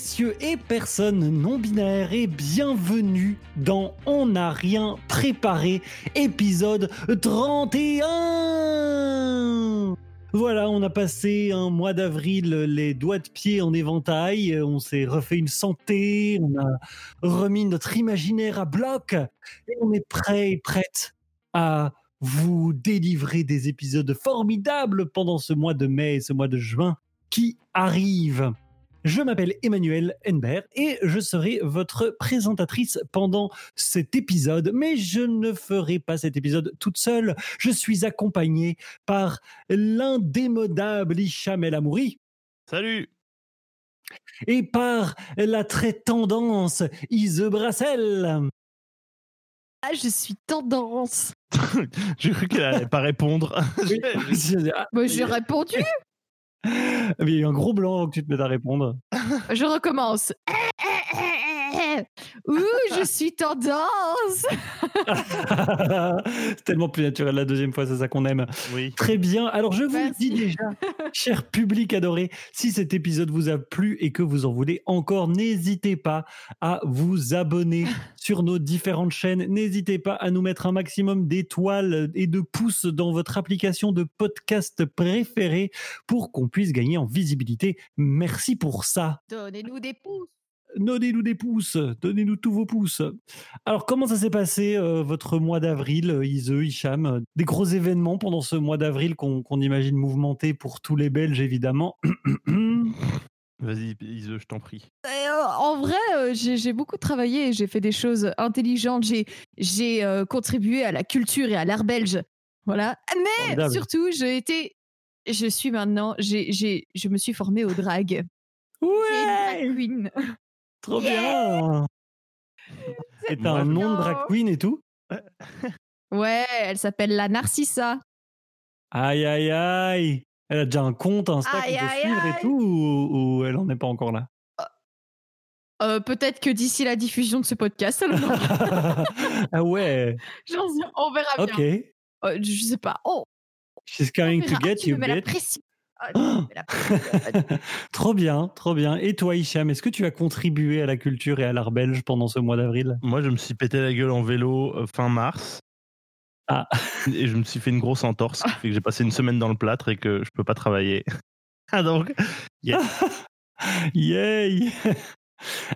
messieurs et personnes non binaires et bienvenue dans On n'a rien préparé, épisode 31 voilà, on a passé un mois d'avril les doigts de pied en éventail, on s'est refait une santé, on a remis notre imaginaire à bloc et on est prêt et prête à vous délivrer des épisodes formidables pendant ce mois de mai et ce mois de juin qui arrivent. Je m'appelle Emmanuel Henbert et je serai votre présentatrice pendant cet épisode, mais je ne ferai pas cet épisode toute seule. Je suis accompagné par l'indémodable Hicham El Amouri. Salut Et par la très tendance Ise Brassel. Ah, je suis tendance. J'ai cru qu'elle allait pas répondre. Bah, J'ai répondu. Mais il y a eu un gros blanc avant que tu te mettes à répondre. Je recommence. Ouh, je suis tendance. c'est tellement plus naturel la deuxième fois, c'est ça qu'on aime. Oui. Très bien. Alors je vous le Merci. dis déjà, cher public adoré, si cet épisode vous a plu et que vous en voulez encore, n'hésitez pas à vous abonner sur nos différentes chaînes. N'hésitez pas à nous mettre un maximum d'étoiles et de pouces dans votre application de podcast préférée pour qu'on puisse gagner en visibilité. Merci pour ça. Donnez-nous des pouces. Donnez-nous des pouces, donnez-nous tous vos pouces. Alors, comment ça s'est passé euh, votre mois d'avril, euh, Ise, Hicham? Des gros événements pendant ce mois d'avril qu'on imagine mouvementé pour tous les Belges, évidemment. Vas-y, Ise, je t'en prie. Euh, en vrai, euh, j'ai beaucoup travaillé et j'ai fait des choses intelligentes. J'ai euh, contribué à la culture et à l'art belge. Voilà. Mais Formidable. surtout, j'ai été. Je suis maintenant. J'ai j'ai je me suis formée au drag. Ouais drag queen. Trop bien Et t'as un nom de drag queen et tout? Ouais, elle s'appelle la Narcissa. Aïe, aïe, aïe Elle a déjà un compte Insta qu'on Aïe, peut aïe, suivre et tout ou, ou elle en est pas encore là? Euh, Peut-être que d'ici la diffusion de ce podcast, elle en aura. Ah ouais J'en sais- on verra bien. Ok. Euh, je sais pas. Oh, She's coming to get tu you, me mets la bitch. pression. Ah, tu la trop bien, trop bien. Et toi, Hicham, est-ce que tu as contribué à la culture et à l'art belge pendant ce mois d'avril? Moi, je me suis pété la gueule en vélo euh, fin mars. Ah. Et je me suis fait une grosse entorse, qui fait que j'ai passé une semaine dans le plâtre et que je peux pas travailler. Ah donc, Yay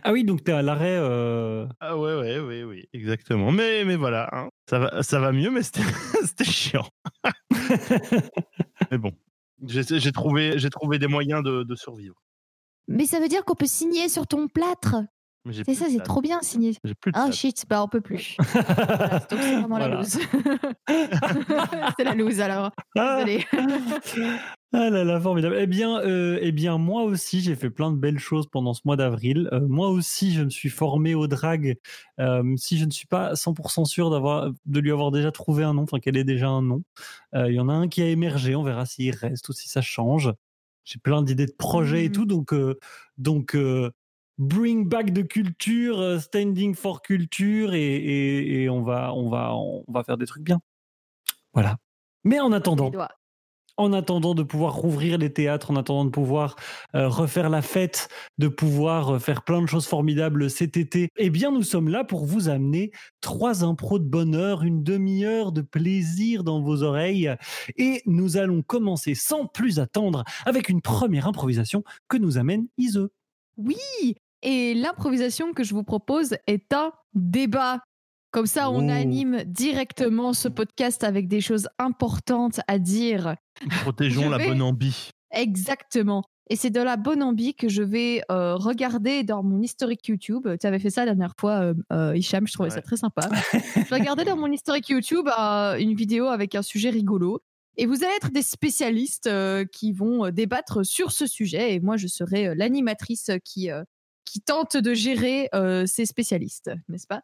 Ah oui, donc t'es à l'arrêt. euh, ah ouais, ouais, oui, oui, exactement. Mais, mais voilà, hein, ça, va, ça va mieux, mais c'était c'était chiant. mais bon, j'ai trouvé, des moyens de survivre. Mais ça veut dire qu'on peut signer sur ton plâtre. C'est ça, c'est trop bien. J'ai plus de Ah shit, bah on peut plus. Voilà, donc c'est vraiment Voilà. la loose. c'est la loose alors. Ah, Désolée. ah là là, formidable. Eh bien, euh, eh bien, moi aussi, j'ai fait plein de belles choses pendant ce mois d'avril. Euh, moi aussi, je me suis formé au drag. Euh, si je ne suis pas 100% sûr d'avoir, de lui avoir déjà trouvé un nom, enfin qu'elle ait déjà un nom. Il y en a un qui a émergé. On verra s'il reste ou si ça change. J'ai plein d'idées de projets et Mhm. tout, donc donc bring back de culture, euh, standing for culture et, et, et on va on va on va faire des trucs bien. Voilà. Mais en attendant, en attendant de pouvoir rouvrir les théâtres, en attendant de pouvoir euh, refaire la fête, de pouvoir euh, faire plein de choses formidables cet été, eh bien nous sommes là pour vous amener trois impros de bonheur, une demi-heure de plaisir dans vos oreilles. Et nous allons commencer sans plus attendre avec une première improvisation que nous amène Ise. Oui, et l'improvisation que je vous propose est un débat. Comme ça, on anime directement ce podcast avec des choses importantes à dire. Protégeons la bonne ambi. Exactement. Et c'est de la bonne ambi que je vais euh, regarder dans mon historique YouTube. Tu avais fait ça la dernière fois, euh, euh, Hicham, je trouvais ça très sympa. je regardais dans mon historique YouTube euh, une vidéo avec un sujet rigolo. Et vous allez être des spécialistes qui vont débattre sur ce sujet. Et moi, je serai l'animatrice qui, qui tente de gérer euh, ces spécialistes, n'est-ce pas?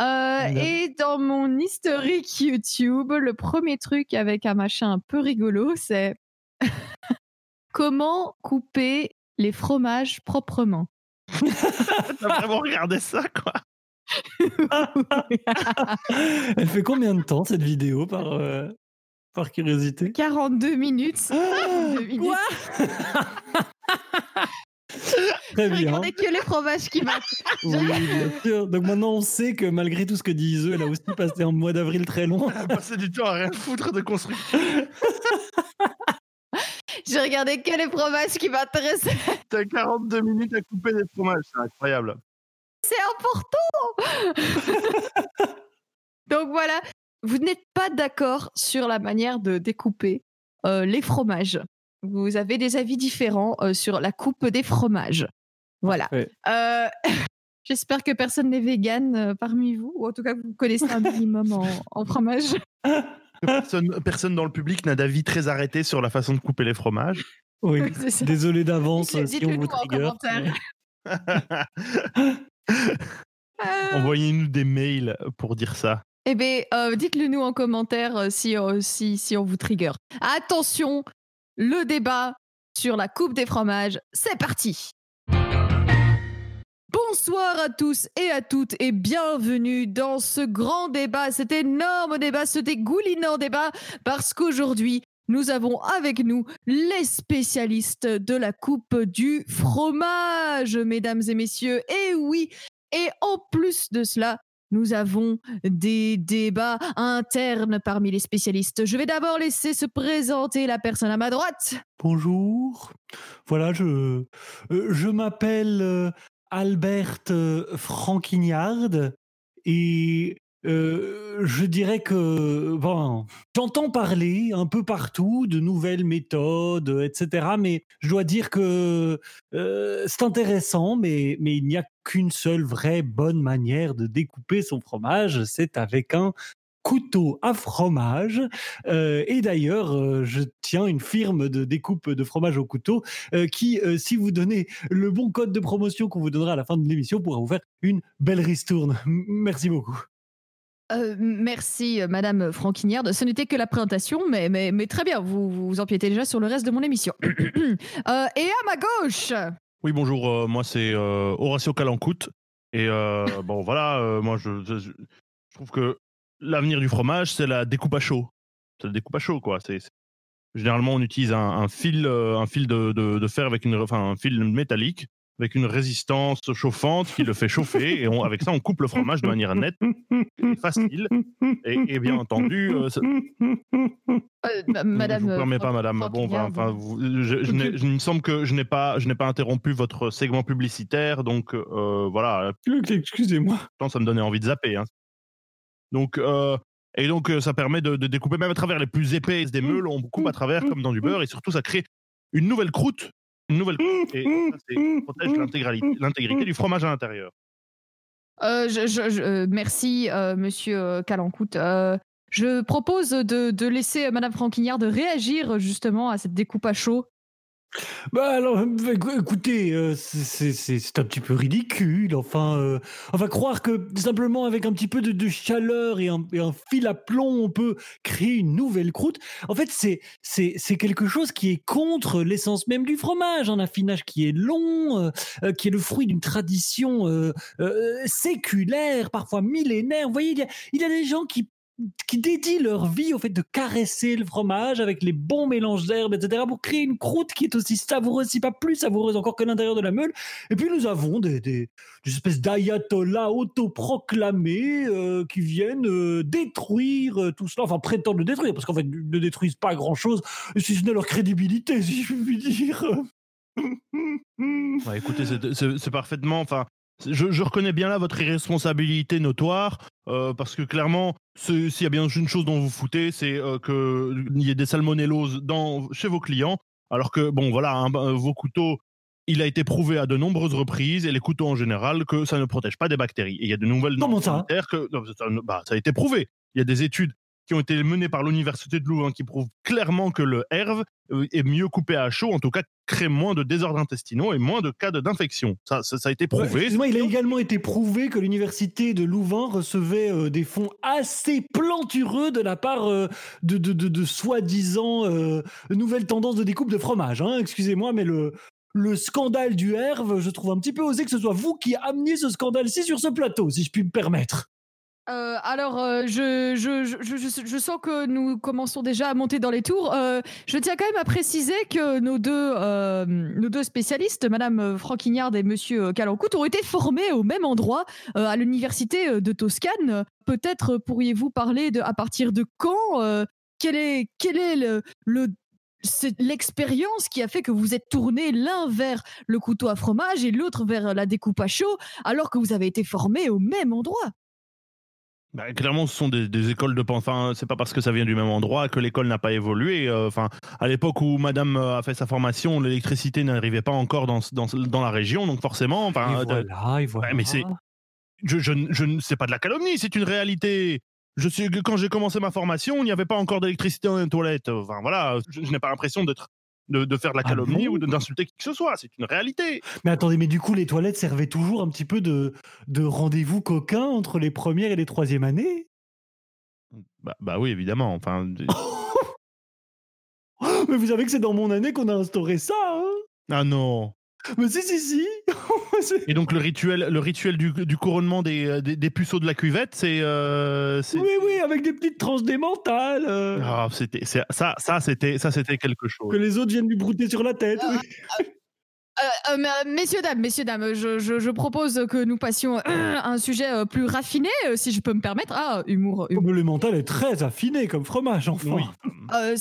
Euh, et dans mon historique YouTube, le premier truc avec un machin un peu rigolo, c'est comment couper les fromages proprement. T'as vraiment regardé ça, quoi? Elle fait combien de temps cette vidéo par, euh, par curiosité? 42 minutes. 42 minutes. Quoi? Très Je bien. regardais que les fromages qui battent. Oui, bien sûr. Donc maintenant, on sait que malgré tout ce que dit Iseu, elle a aussi passé un mois d'avril très long. On a passé du temps à rien foutre de construction. Je regardais que les fromages qui m'intéressaient. T'as 42 minutes à couper des fromages, c'est incroyable. C'est important. Donc voilà, vous n'êtes pas d'accord sur la manière de découper euh, les fromages. Vous avez des avis différents euh, sur la coupe des fromages. Voilà. Euh, J'espère que personne n'est vegan euh, parmi vous, ou en tout cas que vous connaissez un minimum en, en fromage. Personne, personne dans le public n'a d'avis très arrêté sur la façon de couper les fromages. Oui. Désolé d'avance si Dites-le on nous vous en trigger. commentaire. Euh, Envoyez-nous des mails pour dire ça. Eh bien, euh, dites-le nous en commentaire si, euh, si, si on vous trigger. Attention, le débat sur la coupe des fromages, c'est parti Bonsoir à tous et à toutes et bienvenue dans ce grand débat, cet énorme débat, ce dégoulinant débat, parce qu'aujourd'hui, nous avons avec nous les spécialistes de la coupe du fromage, mesdames et messieurs. Et oui, et en plus de cela, nous avons des débats internes parmi les spécialistes. Je vais d'abord laisser se présenter la personne à ma droite. Bonjour. Voilà, je, euh, je m'appelle euh, Albert euh, Franquignard et euh, je dirais que bon, j'entends parler un peu partout de nouvelles méthodes, etc. Mais je dois dire que euh, c'est intéressant, mais, mais il n'y a qu'une seule vraie bonne manière de découper son fromage, c'est avec un couteau à fromage. Euh, et d'ailleurs, euh, je tiens une firme de découpe de fromage au couteau euh, qui, euh, si vous donnez le bon code de promotion qu'on vous donnera à la fin de l'émission, pourra vous faire une belle ristourne. Merci beaucoup. Euh, merci, euh, Madame Franquignard. Ce n'était que la présentation, mais, mais, mais très bien, vous, vous empiétez déjà sur le reste de mon émission. Euh, et à ma gauche, Oui, bonjour, euh, moi c'est euh, Horacio Calancoute. Et euh, bon, voilà, euh, moi je, je- je trouve que l'avenir du fromage, c'est la découpe à chaud. C'est la découpe à chaud, quoi. C'est, c'est- Généralement, on utilise un, un fil, euh, un fil de, de- de fer avec une, enfin, un fil métallique avec une résistance chauffante qui le fait chauffer. Et on- avec ça, on coupe le fromage de manière nette, et facile. Et, et bien entendu, euh, ça- euh, ma- Madame. Je vous permets euh, pas, madame. Bon, enfin, vous- je, je me semble que je n'ai pas, je n'ai pas interrompu votre segment publicitaire, donc euh, voilà. Excusez-moi. Ça me donnait envie de zapper. hein. Donc, euh, et donc, euh, ça permet de, de découper même à travers les plus épaisses des meules. On coupe à travers comme dans du beurre, et surtout, ça crée une nouvelle croûte, une nouvelle croûte, et ça, protège l'intégrité du fromage à l'intérieur. Euh, je- je- je- merci, euh, Monsieur Calancoute. Euh, je propose de, de laisser Madame Franquignard de réagir justement à cette découpe à chaud. Bah alors, euh, écou- écoutez, euh, c'est- un petit peu ridicule. Enfin, euh, enfin croire que simplement avec un petit peu de, chaleur et un, fil à plomb, on peut créer une nouvelle croûte. En fait, c'est quelque chose qui est contre l'essence même du fromage. Un affinage qui est long, euh, qui est le fruit d'une tradition séculaire, parfois millénaire. Vous voyez, il y a, il y a des gens qui qui dédient leur vie au fait de caresser le fromage avec les bons mélanges d'herbes, etc., pour créer une croûte qui est aussi savoureuse, si pas plus savoureuse encore que l'intérieur de la meule. Et puis nous avons des, espèces d'ayatollahs autoproclamés euh, qui viennent euh, détruire euh, tout cela, enfin prétendent le détruire, parce qu'en fait, ils ne détruisent pas grand-chose, si ce n'est leur crédibilité, si je puis dire. Écoutez, c'est parfaitement. Enfin, je, je reconnais bien là votre irresponsabilité notoire, euh, parce que clairement, s'il y a bien une chose dont vous foutez, c'est euh, qu'il y ait des salmonelloses dans, chez vos clients, alors que, bon, voilà, hein, vos couteaux, il a été prouvé à de nombreuses reprises, et les couteaux en général, que ça ne protège pas des bactéries. Et il y a de nouvelles Comment ça? que. non, ça, bah, ça a été prouvé. Il y a des études qui ont été menées par l'Université de Louvain qui prouvent clairement que le herve euh, est mieux coupé à chaud, en tout cas crée moins de désordres intestinaux et moins de cas d'infection. Ça, ça, ça a été Ouais, prouvé. Excuse-moi, il a également été prouvé que l'université de Louvain recevait euh, des fonds assez plantureux de la part euh, de, de, de, de soi-disant euh, nouvelles tendances de découpe de fromage. hein. Excusez-moi, mais le, le scandale du Herve, je trouve un petit peu osé que ce soit vous qui ameniez ce scandale-ci sur ce plateau, si je puis me permettre. Euh, alors, euh, je, sens que nous commençons déjà à monter dans les tours. Euh, je tiens quand même à préciser que nos deux, spécialistes, Madame Franquignard et Monsieur Calancoute, ont été formés au même endroit à l'université de Toscane. Peut-être pourriez-vous parler de à partir de quand Quel est, l'expérience qui a fait que vous êtes tournés l'un vers le couteau à fromage et l'autre vers la découpe à chaud, alors que vous avez été formés au même endroit? Bah, clairement, ce sont des, des écoles de pen- Enfin, c'est pas parce que ça vient du même endroit que l'école n'a pas évolué. euh, Enfin, à l'époque où Madame euh, a fait sa formation, l'électricité n'arrivait pas encore dans, dans, dans la région, donc forcément. Enfin, et euh, voilà, et voilà. mais c'est- je, je, je, c'est pas de la calomnie, c'est une réalité. Je suis, quand j'ai commencé ma formation, il n'y avait pas encore d'électricité dans les toilettes. Enfin voilà, je, je n'ai pas l'impression d'être de, de faire de la Ah calomnie bon ou d'insulter qui que ce soit. C'est une réalité. Mais attendez, mais du coup, les toilettes servaient toujours un petit peu de, de rendez-vous coquin entre les premières et les troisièmes années? Bah, bah oui, évidemment. Enfin, Mais vous savez que c'est dans mon année qu'on a instauré ça, hein? Ah non. Mais si, si, si Et donc le rituel, le rituel du, du couronnement des, euh, des, des puceaux de la cuvette, c'est, euh, c'est- Oui, oui, avec des petites tranches démentales euh, Ah, c'était, ça, ça, c'était, ça, c'était quelque chose. Que les autres viennent lui brouter sur la tête. oui. Euh, euh, mais, euh, messieurs, dames, messieurs, dames, je, je- je propose que nous passions euh, à un sujet euh, plus raffiné, euh, si je peux me permettre. Ah, humour. humour. Comme le mental est très affiné comme fromage, enfin. Oui. Euh,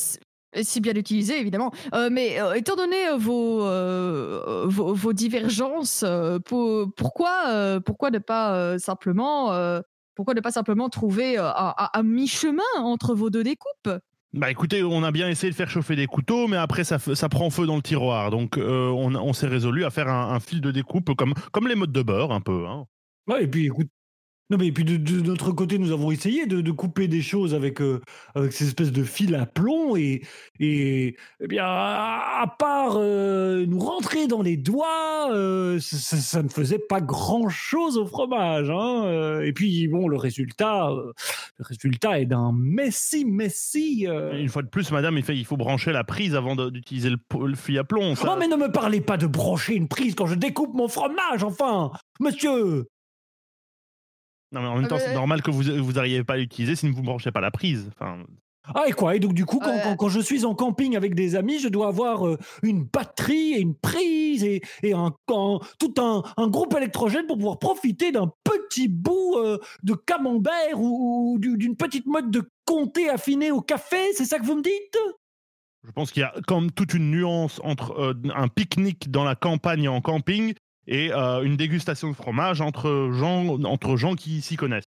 si- bien utilisé, évidemment. Euh, mais euh, étant donné euh, vos, euh, vos, vos divergences, euh, pour- pourquoi, euh, pourquoi ne pas euh, simplement, euh, pourquoi ne pas simplement trouver euh, un, un- un mi-chemin entre vos deux découpes? Bah écoutez, on a bien essayé de faire chauffer des couteaux, mais après ça, ça prend feu dans le tiroir. Donc euh, on, on s'est résolu à faire un, un fil de découpe comme, comme les modes de beurre un peu. Hein. Ouais, et puis écoute. Non, mais et puis de, de notre côté, nous avons essayé de, de couper des choses avec, euh, avec ces espèces de fils à plomb et, et eh bien, à, à part euh, nous rentrer dans les doigts, euh, ça, ne faisait pas grand chose au fromage. Hein, et puis, bon, le résultat, le résultat est d'un messi, messi. Une fois de plus, madame, il, fait, il faut brancher la prise avant d'utiliser le fil à plomb. ça. Oh, mais ne me parlez pas de brancher une prise quand je découpe mon fromage, enfin Monsieur Non, mais en même Ah, temps, mais- c'est normal que vous vous n'arriviez pas à l'utiliser si vous ne branchez pas la prise. Enfin, Ah, et quoi? Et donc, du coup, quand, Ouais. quand- quand je suis en camping avec des amis, je dois avoir euh, une batterie et une prise et, et un, un- tout un, un groupe électrogène pour pouvoir profiter d'un petit bout euh, de camembert ou, ou du- d'une petite mode de comté affinée au café C'est ça que vous me dites? Je pense qu'il y a comme toute une nuance entre euh, un pique-nique dans la campagne en camping et euh, une dégustation de fromage entre gens, entre gens qui s'y connaissent.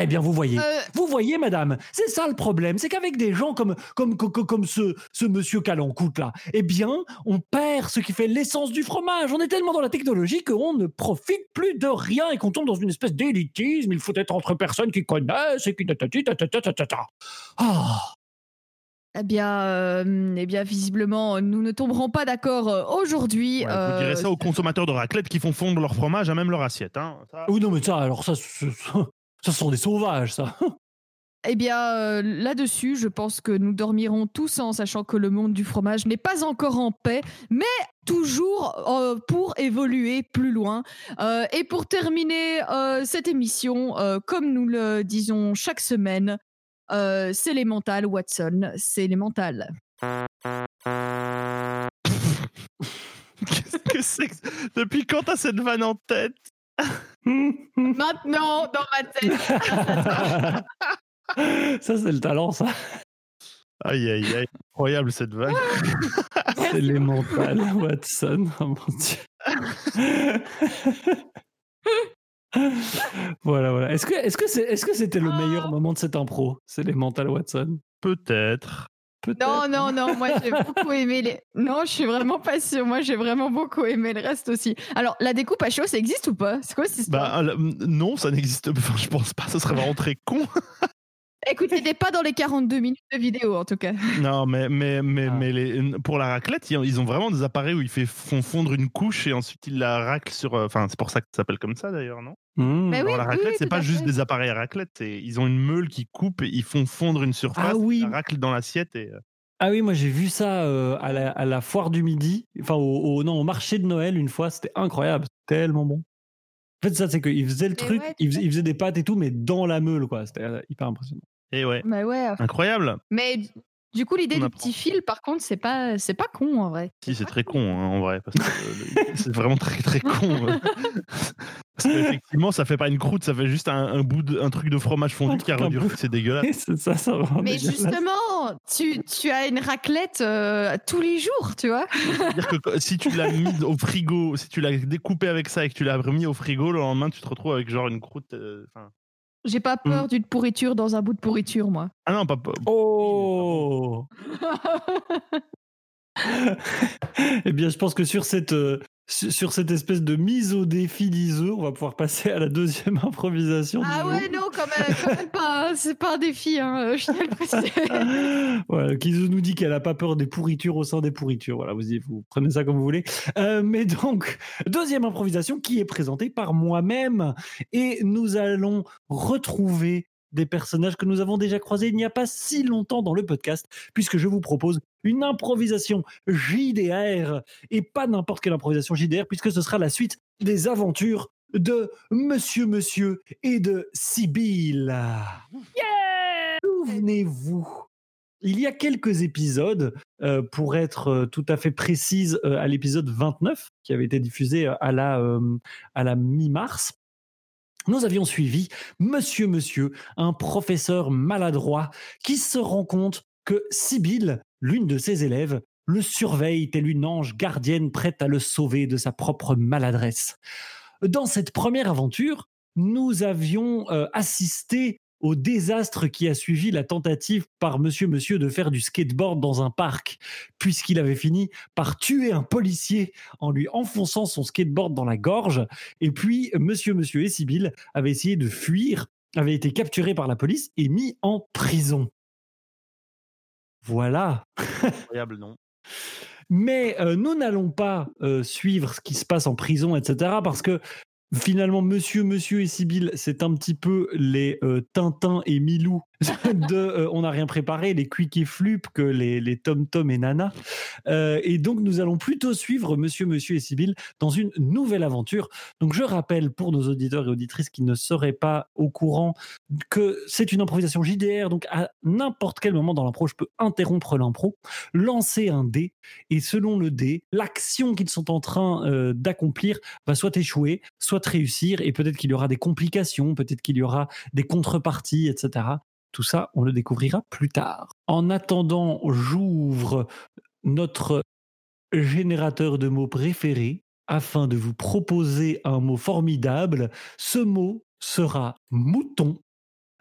Eh bien, vous voyez. Euh, Vous voyez, madame, c'est ça le problème, c'est qu'avec des gens comme, comme, comme, comme ce, ce monsieur Calancoute là, eh bien, on perd ce qui fait l'essence du fromage. On est tellement dans la technologie qu'on ne profite plus de rien et qu'on tombe dans une espèce d'élitisme. Il faut être entre personnes qui connaissent et qui. Ah, Eh bien, euh, eh bien, visiblement, nous ne tomberons pas d'accord euh, aujourd'hui. Ouais, vous direz euh, ça aux consommateurs de raclette qui font fondre leur fromage à même leur assiette. Hein. Ça- oui, non, mais ça, alors ça, ce- ça, ce sont des sauvages, ça. Eh bien, euh, là-dessus, je pense que nous dormirons tous en sachant que le monde du fromage n'est pas encore en paix, mais toujours euh, pour évoluer plus loin. Euh, et pour terminer euh, cette émission, euh, comme nous le disons chaque semaine, euh, c'est les mentales, Watson, c'est les mentales. Qu'est-ce que c'est que... Depuis quand t'as cette vanne en tête? Maintenant, dans ma tête. ça, c'est le talent, ça. Aïe, aïe, aïe. Incroyable cette vanne. C'est élémental, Watson. Oh mon dieu. voilà, voilà. Est-ce que, est-ce que c'est, est-ce que c'était le meilleur Ah. moment de cette impro? C'est les mental Watson. Peut-être. Peut-être. Non, non, non, moi j'ai beaucoup aimé les. Non, je suis vraiment pas sûre. Moi j'ai vraiment beaucoup aimé le reste aussi. Alors, la découpe à chaud, ça existe ou pas? C'est quoi cette histoire? Bah, euh, non, ça n'existe pas. Enfin, je pense pas. Ça serait vraiment très con. Écoutez, n'était pas dans les 42 minutes de vidéo en tout cas. Non, mais, mais, mais, Ah. mais les, pour la raclette, ils ils ont vraiment des appareils où ils font fondre une couche et ensuite ils la raclent sur. euh, Enfin, c'est pour ça que ça s'appelle comme ça d'ailleurs, non? Mmh. Mais oui, Alors, la raclette, oui, c'est pas juste fait. des appareils à raclette. Ils ont une meule qui coupe, et ils font fondre une surface, Ah oui. ils la raclent dans l'assiette et. euh, Ah oui, moi j'ai vu ça euh, à, la, à la foire du midi, enfin au, au- non, au marché de Noël une fois, c'était incroyable, tellement bon. En fait, ça, c'est qu'il faisait le Mais truc, ouais, il, tout faisait, à il faisait des pâtes et tout, mais dans la meule, quoi. C'était hyper impressionnant. Et ouais, Bah ouais. incroyable. Mais du coup, l'idée du apprend. petit fil, par contre, c'est pas, c'est pas con en vrai. Si, c'est très con hein, en vrai, parce que euh, c'est vraiment très très con. euh. parce qu'effectivement, ça fait pas une croûte, ça fait juste un, un bout de, un truc de fromage fondu qui a c'est dégueulasse. c'est ça, ça rend Mais justement, tu, tu as une raclette euh, tous les jours, tu vois. C'est-à-dire que si tu l'as mis au frigo, si tu l'as découpé avec ça et que tu l'as remis au frigo, le lendemain, tu te retrouves avec genre une croûte. euh, enfin- J'ai pas peur d'une pourriture dans un bout de pourriture, moi. Ah non, pas. pas- Oh Eh bien, je pense que sur cette, euh, sur cette espèce de mise au défi liseux, on va pouvoir passer à la deuxième improvisation. ah ouais, non, quand même, quand même pas. hein. C'est pas un défi, hein, je tiens à le préciser. voilà, Kizu nous dit qu'elle a pas peur des pourritures au sein des pourritures. Voilà, vous, y- vous prenez ça comme vous voulez. Euh, mais donc, deuxième improvisation qui est présentée par moi-même. Et nous allons retrouver des personnages que nous avons déjà croisés il n'y a pas si longtemps dans le podcast, puisque je vous propose une improvisation JDR, et pas n'importe quelle improvisation JDR, puisque ce sera la suite des aventures de Monsieur Monsieur et de Sibylle. Souvenez-vous, il y a quelques épisodes, euh, pour être euh, tout à fait précise, euh, à l'épisode 29, qui avait été diffusé à la, euh, à la mi-mars, nous avions suivi Monsieur Monsieur, un professeur maladroit qui se rend compte que Sibylle, l'une de ses élèves, le surveille telle une ange gardienne prête à le sauver de sa propre maladresse. Dans cette première aventure, nous avions euh, assisté au désastre qui a suivi la tentative par Monsieur Monsieur de faire du skateboard dans un parc, puisqu'il avait fini par tuer un policier en lui enfonçant son skateboard dans la gorge. Et puis, Monsieur Monsieur et Sibylle avaient essayé de fuir, avaient été capturés par la police et mis en prison. Voilà. Incroyable, non? Mais euh, nous n'allons pas euh, suivre ce qui se passe en prison, etc. Parce que finalement, Monsieur, Monsieur et Sibylle, c'est un petit peu les euh, Tintin et Milou de euh, On n'a rien préparé, les Quick et Flup que les, Tom Tom et Nana. Euh, et donc, nous allons plutôt suivre Monsieur, Monsieur et Sibylle dans une nouvelle aventure. Donc, je rappelle pour nos auditeurs et auditrices qui ne seraient pas au courant que c'est une improvisation JDR. Donc, à n'importe quel moment dans l'impro, je peux interrompre l'impro, lancer un dé et selon le dé, l'action qu'ils sont en train euh, d'accomplir va soit échouer, soit réussir, et peut-être qu'il y aura des complications, peut-être qu'il y aura des contreparties, etc. Tout ça, on le découvrira plus tard. En attendant, j'ouvre notre générateur de mots préféré afin de vous proposer un mot formidable. Ce mot sera mouton.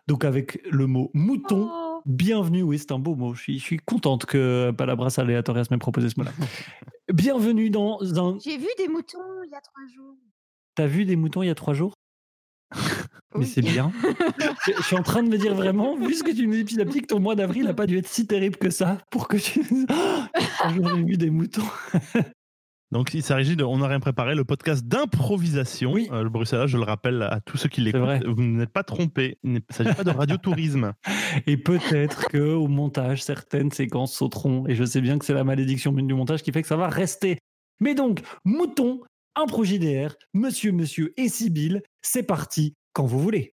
Donc avec le mot mouton, Oh. Bienvenue, oui, c'est un beau mot. Je suis, je suis contente que Palabras Aleatorias m'ait proposé ce mot-là. Bienvenue dans un. J'ai vu des moutons il y a trois jours. T'as vu des moutons il y a trois jours? Mais Oui. c'est bien. je, suis en train de me dire vraiment, vu ce que tu me dis petit à petit, que ton mois d'avril n'a pas dû être si terrible que ça pour que tu. J'ai vu des moutons. Donc, il s'agit de On n'a rien préparé, le podcast d'improvisation. Oui. Euh, le Bruxelles, je le rappelle à tous ceux qui l'écoutent, vous n'êtes pas trompés. Il ne s'agit pas de radiotourisme. Et peut-être que au montage, certaines séquences sauteront. Et je sais bien que c'est la malédiction du montage qui fait que ça va rester. Mais donc, mouton, impro JDR, monsieur, monsieur et Sibylle, c'est parti quand vous voulez.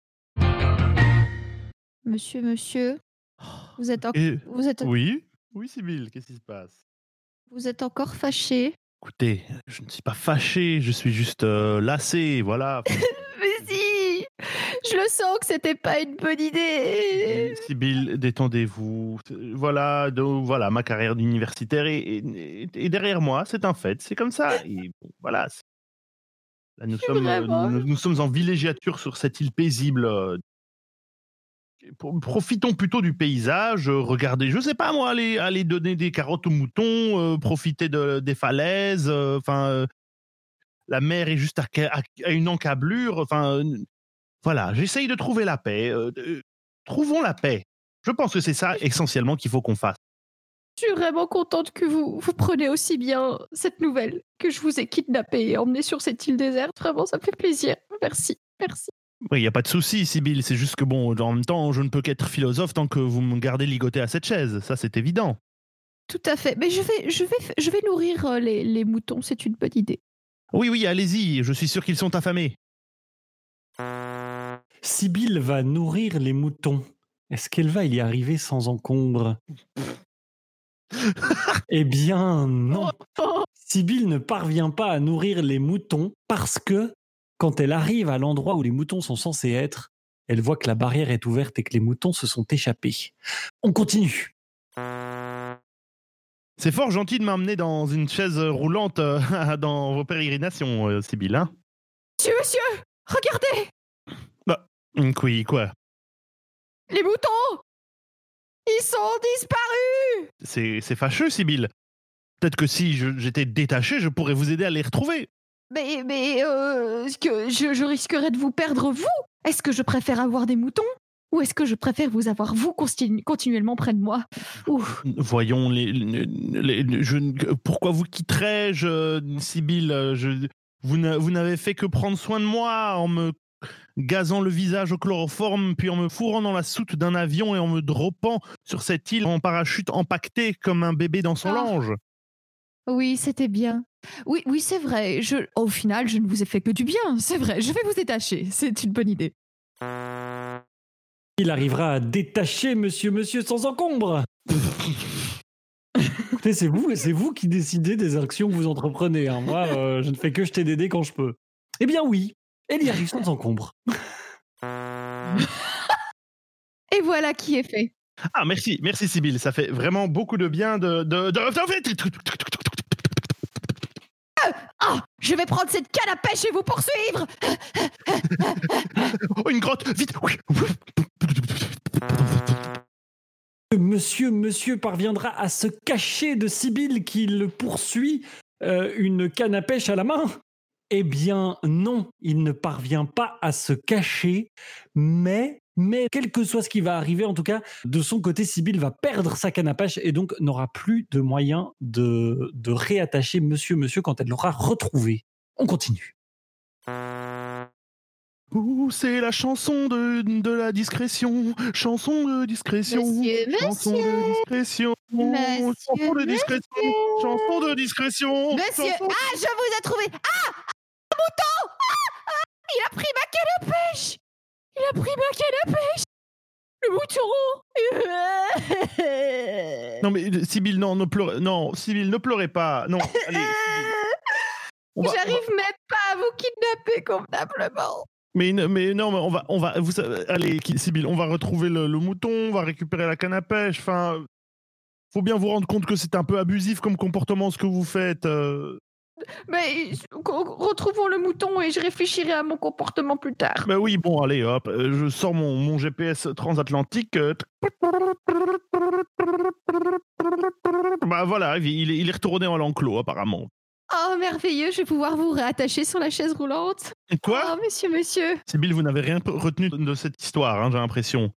Monsieur, monsieur, vous êtes, en- Et vous êtes, oui, oui, Sybille, qu'est-ce qui se passe? Vous êtes encore fâché? Écoutez, je ne suis pas fâché, je suis juste euh, lassé, voilà. Mais si Je le sens que c'était pas une bonne idée Sybille, détendez-vous. Voilà, donc, voilà, ma carrière d'universitaire est, est- est derrière moi, c'est un fait, c'est comme ça. Et bon, voilà. C'est- Là, nous suis sommes, euh, vraiment- nous, nous sommes en villégiature sur cette île paisible. euh, Pro- Profitons plutôt du paysage, euh, regardez, je sais pas moi, aller, aller donner des carottes aux moutons, euh, profiter de- des falaises, enfin, euh, la mer est juste à, à- à une encablure, enfin, voilà, j'essaye de trouver la paix. trouvons la paix. Je pense que c'est ça essentiellement qu'il faut qu'on fasse. Je suis vraiment contente que vous, vous preniez aussi bien cette nouvelle, que je vous ai kidnappé et emmené sur cette île déserte. Vraiment, ça me fait plaisir. Merci, merci. Oui, il n'y a pas de souci, Sybille, c'est juste que bon, en même temps, je ne peux qu'être philosophe tant que vous me gardez ligoté à cette chaise, ça c'est évident. Tout à fait. Mais je vais, je vais, je vais nourrir euh, les, les moutons, c'est une bonne idée. Oui, oui, allez-y, je suis sûr qu'ils sont affamés. Sibylle va nourrir les moutons. Est-ce qu'elle va y arriver sans encombre? Eh bien, non. Sibylle ne parvient pas à nourrir les moutons parce que quand elle arrive à l'endroit où les moutons sont censés être, elle voit que la barrière est ouverte et que les moutons se sont échappés. On continue. C'est fort gentil de m'emmener dans une chaise roulante euh, dans vos pérégrinations, euh, Sibylle. Hein Monsieur, monsieur, regardez Hum, Oui, quoi? Les moutons Ils sont disparus C'est c'est fâcheux, Sibylle. Peut-être que si je- j'étais détaché, je pourrais vous aider à les retrouver. Mais, mais euh, est-ce que je, je risquerais de vous perdre, vous? Est-ce que je préfère avoir des moutons? Ou est-ce que je préfère vous avoir, vous, continu- continuellement près de moi? Ouf. Voyons, les, les- les- je pourquoi vous quitterais-je, Sibylle? Je, Vous n'a- vous n'avez fait que prendre soin de moi en me gazant le visage au chloroforme, puis en me fourrant dans la soute d'un avion et en me droppant sur cette île en parachute empaqueté comme un bébé dans son Ah. lange. Oui, c'était bien. Oui, oui, c'est vrai. Je, au final, je ne vous ai fait que du bien. C'est vrai. Je vais vous détacher. C'est une bonne idée. Il arrivera à détacher monsieur, monsieur sans encombre. Écoutez, c'est vous, c'est vous qui décidez des actions que vous entreprenez. hein. Moi, euh, je ne fais que jeter des dés quand je peux. Eh bien oui, elle y arrive sans encombre. Et voilà qui est fait. Ah, merci, merci Sibylle, ça fait vraiment beaucoup de bien de... de, de- Ah Je vais prendre cette canne à pêche et vous poursuivre Oh, une grotte, vite Monsieur, monsieur parviendra à se cacher de Sibylle qui le poursuit, euh, une canne à pêche à la main Eh bien non, il ne parvient pas à se cacher, mais, mais quel que soit ce qui va arriver, en tout cas, de son côté, Sibylle va perdre sa canne à pêche et donc n'aura plus de moyen de, de réattacher monsieur, monsieur quand elle l'aura retrouvé. On continue. Ouh, c'est la chanson de, de la discrétion, chanson de discrétion, Monsieur, chanson monsieur. de discrétion, Monsieur, chanson de discrétion, chanson de discrétion. Monsieur chanson- Ah, je vous ai trouvé Ah mouton Ah, ah, Il a pris ma canne à pêche Il a pris ma canne à pêche Le mouton Non mais euh, Sibylle, non, ne pleurez, non, ne pleurez pas, non. Allez, va- va- J'arrive même pas à vous kidnapper convenablement. Mais, non, mais on va, on va, vous allez, Sibylle, on va retrouver le, le mouton, on va récupérer la canne à pêche. Enfin, faut bien vous rendre compte que c'est un peu abusif comme comportement ce que vous faites. euh. Mais retrouvons le mouton et je réfléchirai à mon comportement plus tard. Bah oui, bon, allez, hop, euh, je sors mon, mon GPS transatlantique. euh. Bah voilà, il est, il est retourné en l'enclos apparemment. Oh, merveilleux, je vais pouvoir vous réattacher sur la chaise roulante. Quoi? Oh, monsieur, monsieur. Sibylle, vous n'avez rien retenu de cette histoire, hein, j'ai l'impression.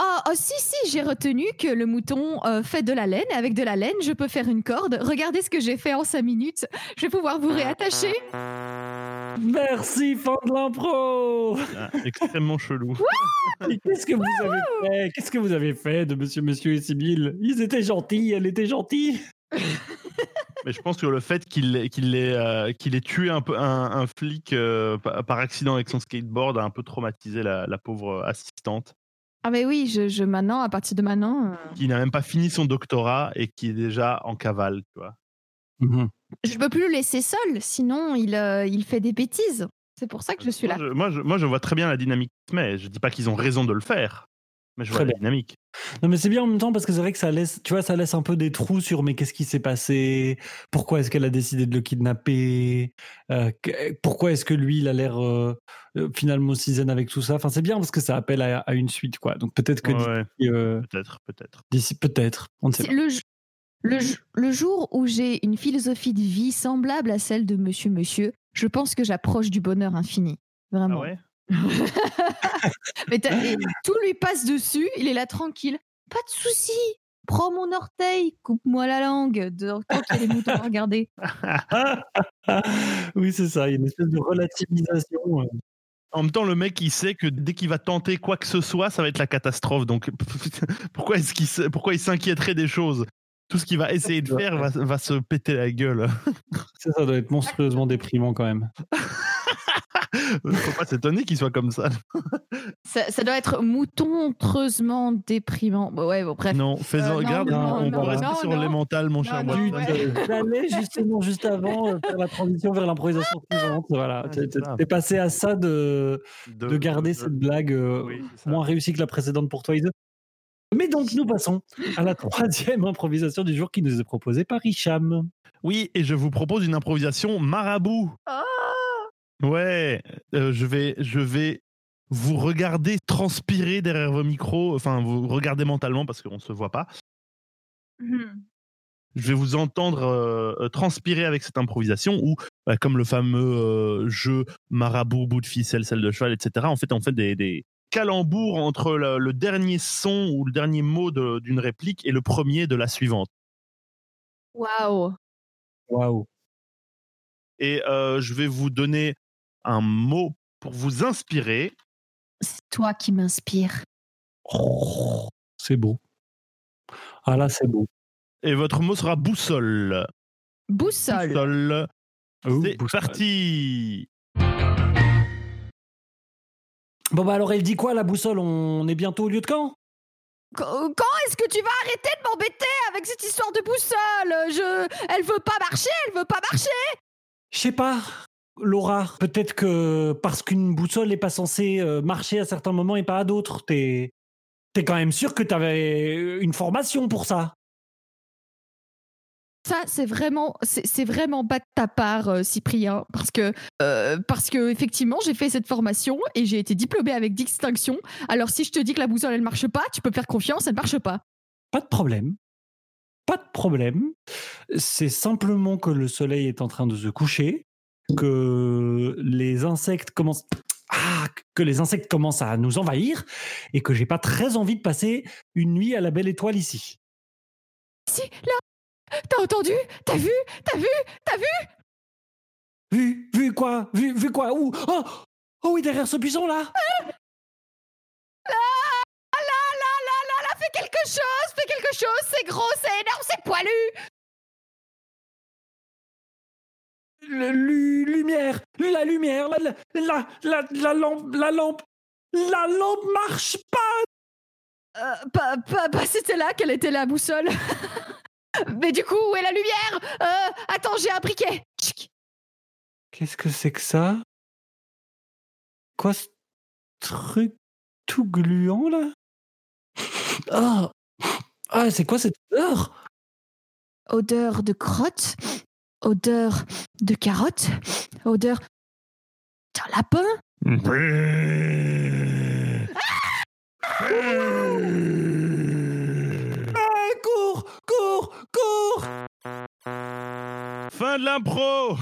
Oh, oh, si, si, j'ai retenu que le mouton euh, fait de la laine. et Avec de la laine, je peux faire une corde. Regardez ce que j'ai fait en 5 minutes. Je vais pouvoir vous réattacher. Merci, fin de l'impro Ah, extrêmement chelou. Qu'est-ce que vous avez fait? Qu'est-ce que vous avez fait de monsieur, monsieur et Sibylle? Ils étaient gentils, elle était gentille. Mais je pense que le fait qu'il ait, qu'il ait, euh, qu'il ait tué un, peu, un, un flic euh, pa- par accident avec son skateboard a un peu traumatisé la, la pauvre assistante, Ah, mais oui, je, je maintenant, à partir de maintenant. euh, qui n'a même pas fini son doctorat et qui est déjà en cavale, tu vois. Je peux plus le laisser seul, sinon il, euh, il fait des bêtises. C'est pour ça que je suis là. Moi je, moi, je, moi, je vois très bien la dynamique, mais je dis pas qu'ils ont raison de le faire, mais je vois Très la bien. dynamique. Non mais c'est bien en même temps parce que c'est vrai que ça laisse, tu vois, ça laisse un peu des trous sur mais qu'est-ce qui s'est passé? Pourquoi est-ce qu'elle a décidé de le kidnapper? Euh, Pourquoi est-ce que lui il a l'air euh, euh, finalement aussi zen avec tout ça? Enfin c'est bien parce que ça appelle à, à une suite quoi. Donc peut-être que Ouais, ouais, d'ici, euh, peut-être, peut-être. d'ici peut-être, on ne sait pas. le, le, le jour où j'ai une philosophie de vie semblable à celle de Monsieur Monsieur, je pense que j'approche du bonheur infini. Ah Vraiment. ouais? Mais tout lui passe dessus, il est là tranquille. Pas de souci. Prends mon orteil, coupe-moi la langue. De, tant qu'il y a des moutons à regarder. oui c'est ça, il y a une espèce de relativisation. En même temps, le mec, il sait que dès qu'il va tenter quoi que ce soit, ça va être la catastrophe. Donc, pourquoi est-ce qu'il pourquoi il s'inquiéterait des choses? Tout ce qu'il va essayer de faire va, va se péter la gueule. Ça, ça doit être monstrueusement déprimant quand même. Faut pas s'étonner qu'il soit comme ça. Ça, ça doit être moutontreusement déprimant. Bon, ouais, bon, bref. Non, fais-en, Euh, regarde, non, on non, peut rester non, sur non. les mentales, mon cher. J'allais justement juste avant euh, faire la transition vers l'improvisation suivante. Voilà, t'es passé à ça de, de garder de- cette blague euh, Oui, moins réussie que la précédente pour toi, Ise. Mais donc, nous passons à la troisième improvisation du jour qui nous est proposée par Hicham. Oui, et je vous propose une improvisation marabout. Ah Ouais, euh, je vais, je vais vous regarder transpirer derrière vos micros, enfin vous regarder mentalement parce qu'on se voit pas. Hmm. Je vais vous entendre euh, euh, transpirer avec cette improvisation où, bah, comme le fameux euh, jeu marabout, bout de ficelle, selle de cheval, etc. En fait, on fait des, des calembours entre le, le dernier son ou le dernier mot de- d'une réplique et le premier de la suivante. Waouh. Waouh. Et euh, je vais vous donner un mot pour vous inspirer. C'est toi qui m'inspire. Oh, c'est beau. Ah là, c'est beau. Et votre mot sera boussole. Boussole. Boussole. C'est boussole. parti. Bon, bah alors, elle dit quoi, la boussole? On est bientôt au lieu de camp Qu- Quand est-ce que tu vas arrêter de m'embêter avec cette histoire de boussole? Je, elle veut pas marcher, elle veut pas marcher. Je sais pas, Laura. Peut-être que parce qu'une boussole n'est pas censée euh, marcher à certains moments et pas à d'autres, t'es quand même sûr que t'avais une formation pour ça. Ça, c'est vraiment, c'est vraiment bas de ta part, euh, Cyprien, parce que, euh, parce que effectivement, j'ai fait cette formation et j'ai été diplômée avec distinction. Alors, si je te dis que la boussole elle marche pas, tu peux faire confiance, elle marche pas. Pas de problème. Pas de problème. C'est simplement que le soleil est en train de se coucher, que les insectes commencent. Ah, que les insectes commencent à nous envahir et que j'ai pas très envie de passer une nuit à la belle étoile ici. Si, là, t'as entendu T'as vu T'as vu T'as vu? Vu, vu quoi Vu, vu quoi Où? Oh, oh oui, derrière ce buisson là Là, là, là, là, là, là, fais quelque chose, fais quelque chose, c'est gros, c'est énorme, c'est poilu lu- Lumière La lumière La, la, la, la, la lampe La lampe La lampe marche pas. Euh, pas, pas, pas c'était là qu'elle était la boussole. Mais du coup, où est la lumière? Euh, Attends, j'ai un briquet. Qu'est-ce que c'est que ça? Quoi ce truc tout gluant là? Ah Ah, c'est quoi cette odeur? Odeur de crotte, odeur de carotte, odeur d'un lapin. Ah, cours Cours Cours Fin de l'impro.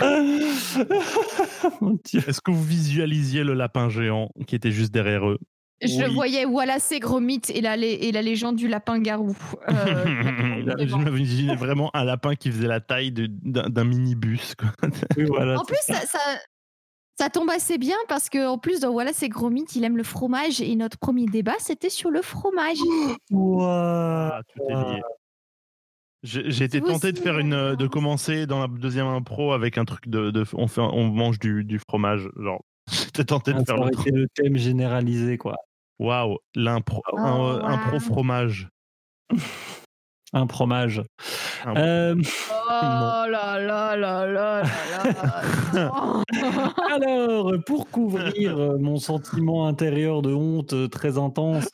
Mon Dieu. Est-ce que vous visualisiez le lapin géant qui était juste derrière eux? Je Oui. voyais Wallace et Gromit et la, et la légende du lapin-garou. Euh, Je m'imaginais vraiment un lapin qui faisait la taille d'un minibus. quoi. Oui, voilà, en plus, ça, ça, ça tombe assez bien parce que en plus, dans Wallace et Gromit, il aime le fromage et notre premier débat, c'était sur le fromage. Ouah. Ah, tout est lié. J'ai été tenté de faire une, de commencer dans la deuxième impro avec un truc de, de- on fait, on mange du, du fromage, genre. J'étais tenté de Ah, faire ça aurait le truc. été le thème généralisé, quoi. Waouh, l'impro, Oh, un, un pro wow. fromage. Un fromage. Un- Euh, Oh là là là là là là. alors, pour couvrir euh, mon sentiment intérieur de honte euh, très intense,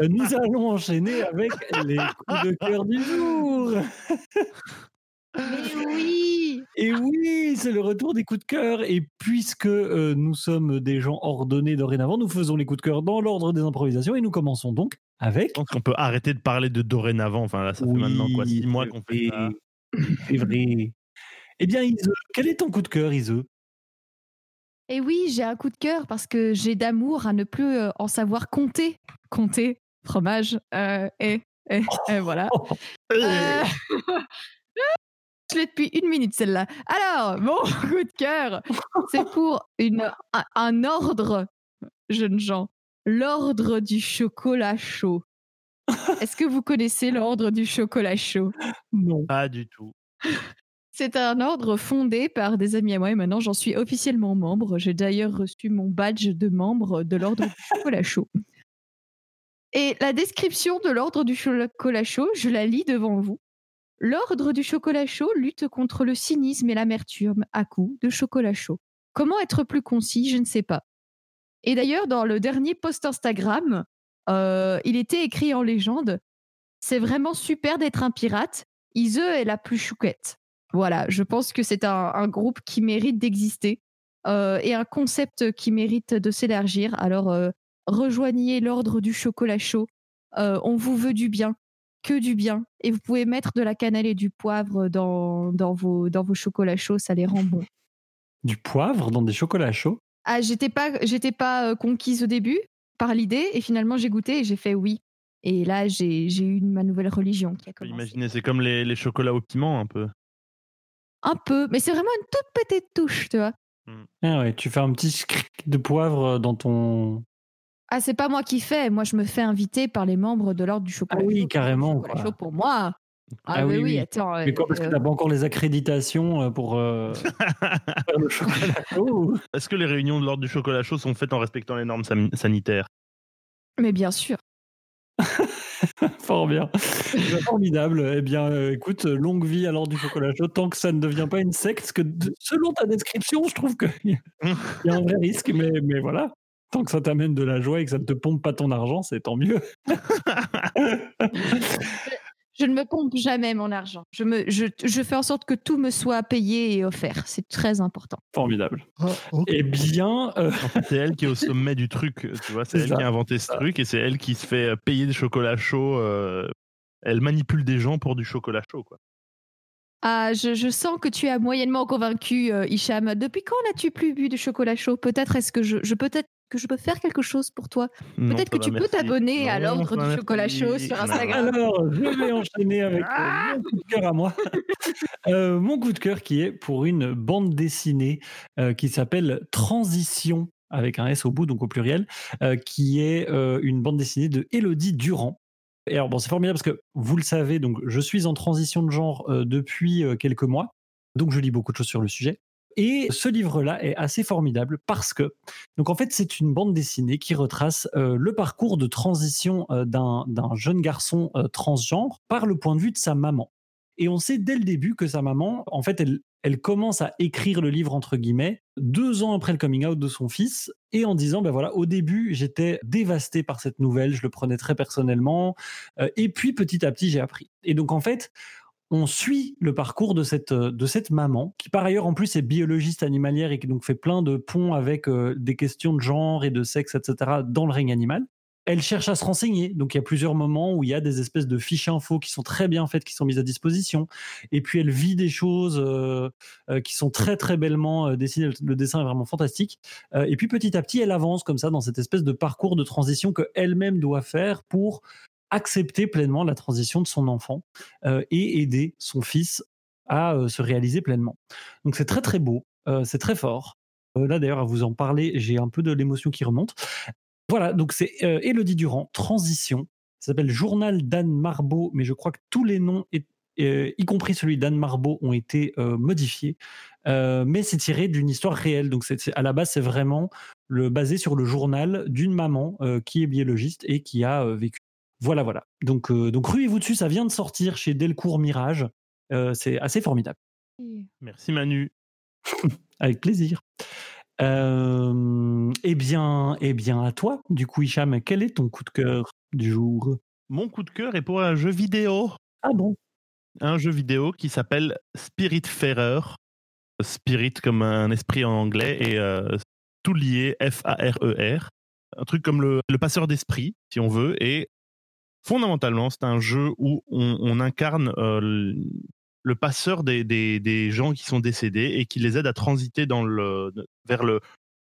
nous allons enchaîner avec les coups de cœur du jour. Mais oui Et oui, c'est le retour des coups de cœur. Et puisque euh, nous sommes des gens ordonnés dorénavant, nous faisons les coups de cœur dans l'ordre des improvisations et nous commençons donc avec. Je pense qu'on peut arrêter de parler de dorénavant. Enfin, là, ça fait maintenant quoi, six mois qu'on fait ça. C'est vrai. Eh bien, Ise, quel est ton coup de cœur, Ise? Et oui, j'ai un coup de cœur parce que j'ai d'amour à ne plus euh, en savoir compter. Compter, fromage, euh, et, et, et voilà. Euh, Je l'ai depuis une minute celle-là. Alors, mon coup de cœur, c'est pour une, un, un ordre, jeunes gens, l'ordre du chocolat chaud. Est-ce que vous connaissez l'ordre du chocolat chaud? Non. Pas du tout. C'est un ordre fondé par des amis à moi et maintenant j'en suis officiellement membre. J'ai d'ailleurs reçu mon badge de membre de l'ordre du chocolat chaud. Et la description de l'ordre du chocolat chaud, je la lis devant vous. L'ordre du chocolat chaud lutte contre le cynisme et l'amertume à coups de chocolat chaud. Comment être plus concis Je ne sais pas. Et d'ailleurs, dans le dernier post Instagram, euh, il était écrit en légende C'est vraiment super d'être un pirate. Ise est la plus chouquette. Voilà, je pense que c'est un, groupe qui mérite d'exister euh, et un concept qui mérite de s'élargir. Alors, euh, rejoignez l'ordre du chocolat chaud. On vous veut du bien, que du bien. Et vous pouvez mettre de la cannelle et du poivre dans, dans, vos, dans vos chocolats chauds, ça les rend bons. Du poivre dans des chocolats chauds? Ah, j'étais pas, j'étais pas conquise au début par l'idée et finalement j'ai goûté et j'ai fait oui. Et là, j'ai eu ma nouvelle religion qui a commencé. Imaginez, c'est comme les, les chocolats au piment un peu un peu, mais c'est vraiment une toute petite touche, tu vois. Hmm. Ah ouais, tu fais un petit script de poivre dans ton. Ah, c'est pas moi qui fais. Moi, je me fais inviter par les membres de l'ordre du chocolat. Ah oui, carrément. Chocolat chaud pour moi. Ah, ah oui, oui, attends. Mais quoi, parce que euh, t'as pas encore les accréditations euh, pour euh, faire le chocolat chaud Est-ce que les réunions de l'ordre du chocolat chaud sont faites en respectant les normes sanitaires? Mais bien sûr. Fort bien. Formidable. Eh bien, euh, écoute, longue vie à l'ordre du chocolat chaud, tant que ça ne devient pas une secte, que selon ta description, je trouve qu'il y a un vrai risque, mais, mais voilà. Tant que ça t'amène de la joie et que ça ne te pompe pas ton argent, c'est tant mieux. Je ne me pompe jamais mon argent. Je, me, je, je, fais en sorte que tout me soit payé et offert. C'est très important. Formidable. Ah, eh bien. Euh, c'est elle qui est au sommet du truc. Tu vois, c'est elle qui a inventé ce truc et c'est elle qui se fait payer des chocolats chauds. Euh, elle manipule des gens pour du chocolat chaud, quoi. Ah, je, je, sens que tu as moyennement convaincu, euh, Hicham. Depuis quand n'as-tu plus bu de chocolat chaud? Peut-être est-ce que je, je peut-être que je peux faire quelque chose pour toi Peut-être que tu peux t'abonner à l'ordre du chocolat chaud sur Instagram. Alors, je vais enchaîner avec euh, ah mon coup de cœur à moi. Euh, mon coup de cœur qui est pour une bande dessinée euh, qui s'appelle Transition avec un S au bout, donc au pluriel, qui est une bande dessinée de Elodie Durand. Et alors bon, c'est formidable parce que vous le savez, donc je suis en transition de genre depuis quelques mois, donc je lis beaucoup de choses sur le sujet. Et ce livre-là est assez formidable parce que, donc en fait, c'est une bande dessinée qui retrace euh, le parcours de transition euh, d'un jeune garçon euh, transgenre par le point de vue de sa maman. Et on sait dès le début que sa maman, en fait, elle, elle commence à écrire le livre entre guillemets deux ans après le coming out de son fils et en disant ben voilà au début j'étais dévasté par cette nouvelle je le prenais très personnellement et puis petit à petit j'ai appris et donc en fait on suit le parcours de cette, euh, de cette maman, qui par ailleurs en plus est biologiste animalière et qui donc fait plein de ponts avec euh, des questions de genre et de sexe, etc., dans le règne animal. Elle cherche à se renseigner, donc il y a plusieurs moments où il y a des espèces de fiches infos qui sont très bien faites, qui sont mises à disposition, et puis elle vit des choses euh, qui sont très très bellement dessinées, le dessin est vraiment fantastique, et puis petit à petit elle avance comme ça dans cette espèce de parcours de transition que elle-même doit faire pour accepter pleinement la transition de son enfant euh, et aider son fils à euh, se réaliser pleinement. Donc c'est très très beau, euh, c'est très fort. là d'ailleurs à vous en parler, j'ai un peu de l'émotion qui remonte. Voilà, donc c'est Elodie Durand, Transition. Ça s'appelle Journal d'Anne Marbeau, mais je crois que tous les noms, y compris celui d'Anne Marbeau, ont été modifiés. mais c'est tiré d'une histoire réelle. Donc à la base, c'est vraiment basé sur le journal d'une maman qui est biologiste et qui a vécu voilà, voilà. Donc, euh, donc ruez-vous dessus, ça vient de sortir chez Delcourt Mirage. Euh, c'est assez formidable. Merci Manu. Avec plaisir. Euh, eh bien, eh bien, à toi, du coup, Hicham, quel est ton coup de cœur du jour? Mon coup de cœur est pour un jeu vidéo. Ah bon? Un jeu vidéo qui s'appelle Spirit Spiritfarer. Spirit comme un esprit en anglais et tout lié F-A-R-E-R. E un truc comme le, le passeur d'esprit, si on veut, et fondamentalement, c'est un jeu où on, incarne euh, le, passeur des, gens qui sont décédés et qui les aide à transiter dans le, vers le,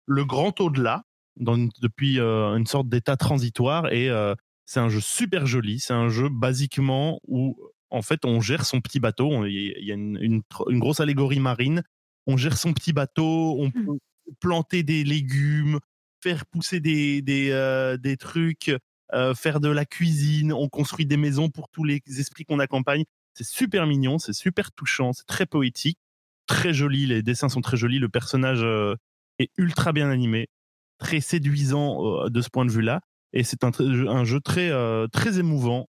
le grand au-delà, depuis euh, une sorte d'état transitoire. Et euh, c'est un jeu super joli. C'est un jeu basiquement où, en fait, on gère son petit bateau. Il y a une, grosse allégorie marine. On gère son petit bateau, on mmh. peut planter des légumes, faire pousser des, des trucs, euh, faire de la cuisine, on construit des maisons pour tous les esprits qu'on accompagne. C'est super mignon, c'est super touchant, c'est très poétique, très joli. Les dessins sont très jolis. Le personnage euh, est ultra bien animé, très séduisant euh, de ce point de vue-là. Et c'est un, jeu très, très émouvant,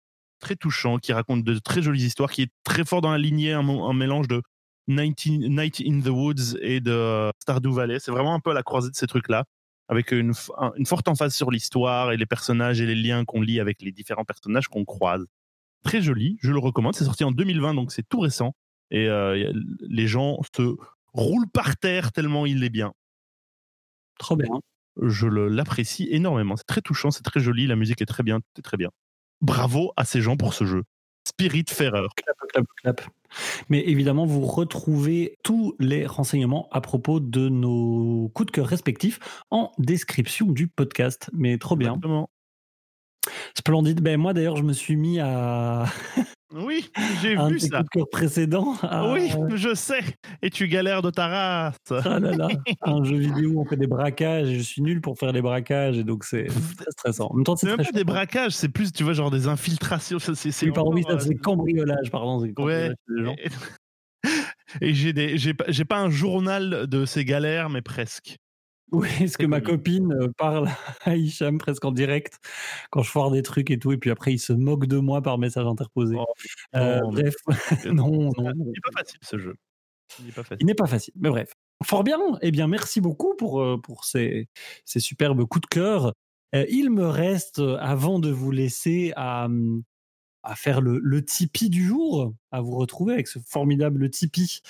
très touchant, qui raconte de très jolies histoires, qui est très fort dans la lignée, un, mélange de 19 Night in the Woods et de Stardew Valley. C'est vraiment un peu à la croisée de ces trucs-là, avec une, forte emphase sur l'histoire et les personnages et les liens qu'on lit avec les différents personnages qu'on croise. Très joli, je le recommande. C'est sorti en 2020, donc c'est tout récent. Et euh, les gens se roulent par terre tellement il est bien. Trop bien. Je l'apprécie énormément. C'est très touchant, c'est très joli, la musique est très bien, tout est très bien. Bravo à ces gens pour ce jeu. Spirit Ferrer. Clap, clap, clap. Mais évidemment, vous retrouvez tous les renseignements à propos de nos coups de cœur respectifs en description du podcast. Mais trop bien. Exactement. Splendide. Ben, moi, d'ailleurs, je me suis mis à Oui, j'ai un vu ça. de cœur précédents. à- Oui, je sais. Et tu galères de ta race. Ah là là, un jeu vidéo où on fait des braquages et je suis nul pour faire les braquages et donc c'est très stressant. En même temps, c'est C'est même pas des braquages, c'est plus, tu vois, genre des infiltrations. C'est, c'est, c'est Oui, pardon, oui, ça, euh, c'est cambriolage, pardon. c'est Ouais. cambriolage des gens. Et, j'ai des, j'ai pas, j'ai pas un journal de ces galères, mais presque. Oui, est-ce que ma copine euh, parle à Hicham presque en direct quand je foire des trucs et tout, et puis après il se moque de moi par message interposé. Oh, Euh, non, bref, non, non. Il n'est pas facile ce jeu. Il n'est pas facile. Il n'est pas facile, mais bref. Fort bien. Eh bien, merci beaucoup pour, euh, pour ces, ces superbes coups de cœur. Il me reste, avant de vous laisser, à, à faire le, le Tipeee du jour, à vous retrouver avec ce formidable Tipeee.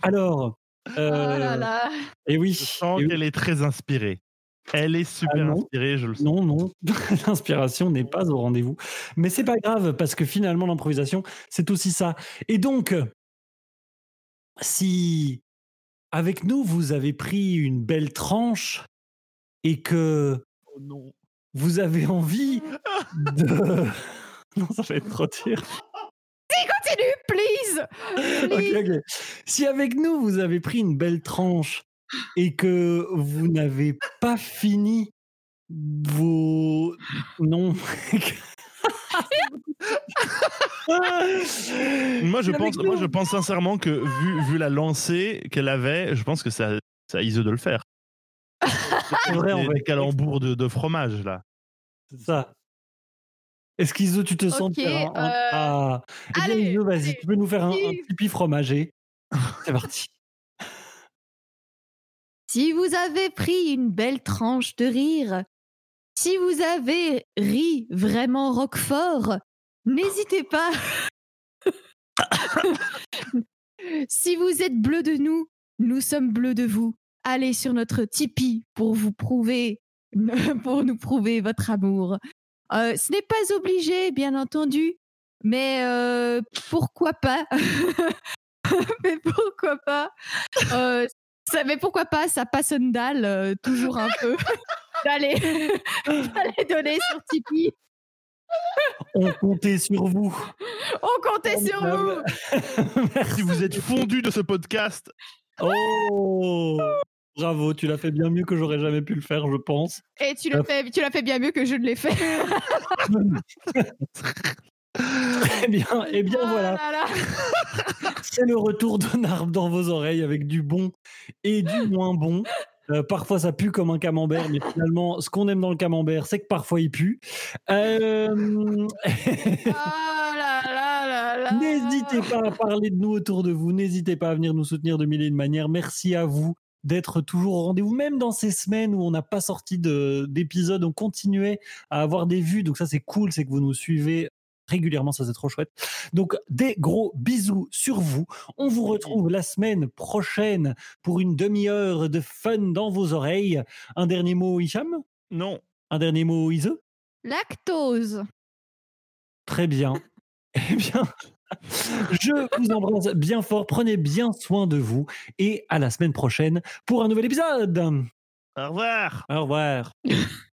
Alors, Oh là euh, là. et oui, Je sens oui. qu'elle est très inspirée. Elle est super Ah inspirée, je le sens. Non, non, l'inspiration n'est pas au rendez-vous. Mais c'est pas grave parce que finalement l'improvisation, c'est aussi ça. Et donc, si avec nous vous avez pris une belle tranche et que Oh non. vous avez envie de... Non, ça va être trop dur. Continue, please. Si avec nous vous avez pris une belle tranche et que vous n'avez pas fini vos non Moi, je pense, moi, je pense sincèrement que vu, vu la lancée qu'elle avait, je pense que ça, ça Ise de le faire. C'est vrai, on va calembours de, de fromage là. C'est ça. Est-ce qu'Iso, tu te sens un, un- euh, Ah. Eh bien, Iso, vas-y, tu peux nous faire un, un pipi fromager. C'est parti. Si vous avez pris une belle tranche de rire, si vous avez ri vraiment roquefort, n'hésitez pas. si vous êtes bleu de nous, nous sommes bleus de vous. Allez sur notre Tipeee pour vous prouver, pour nous prouver votre amour. Euh, ce n'est pas obligé, bien entendu, mais euh, pourquoi pas? Mais pourquoi pas? Euh, ça, mais pourquoi pas, ça passe une dalle, euh, toujours un peu, d'aller, donner sur Tipeee. On comptait sur vous. On comptait sur vous. Merci. Si vous êtes fondu de ce podcast, Oh Bravo, tu l'as fait bien mieux que j'aurais jamais pu le faire, je pense. Et tu l'as fait, tu l'as fait bien mieux que je ne l'ai fait. Très bien. Eh bien, Ah voilà. là là. C'est le retour d'un arbre dans vos oreilles avec du bon et du moins bon. Euh, parfois ça pue comme un camembert, mais finalement, ce qu'on aime dans le camembert, c'est que parfois il pue. Euh, Ah. N'hésitez pas à parler de nous autour de vous. N'hésitez pas à venir nous soutenir de mille et une manières. Merci à vous d'être toujours au rendez-vous, même dans ces semaines où on n'a pas sorti de- d'épisode, on continuait à avoir des vues. Donc ça, c'est cool, c'est que vous nous suivez régulièrement, ça c'est trop chouette. Donc des gros bisous sur vous. On vous retrouve la semaine prochaine pour une demi-heure de fun dans vos oreilles. Un dernier mot, Hicham? Non. Un dernier mot, Ise? Lactose. Très bien. Eh bien, je vous embrasse bien fort. Prenez bien soin de vous et à la semaine prochaine pour un nouvel épisode. Au revoir. Au revoir.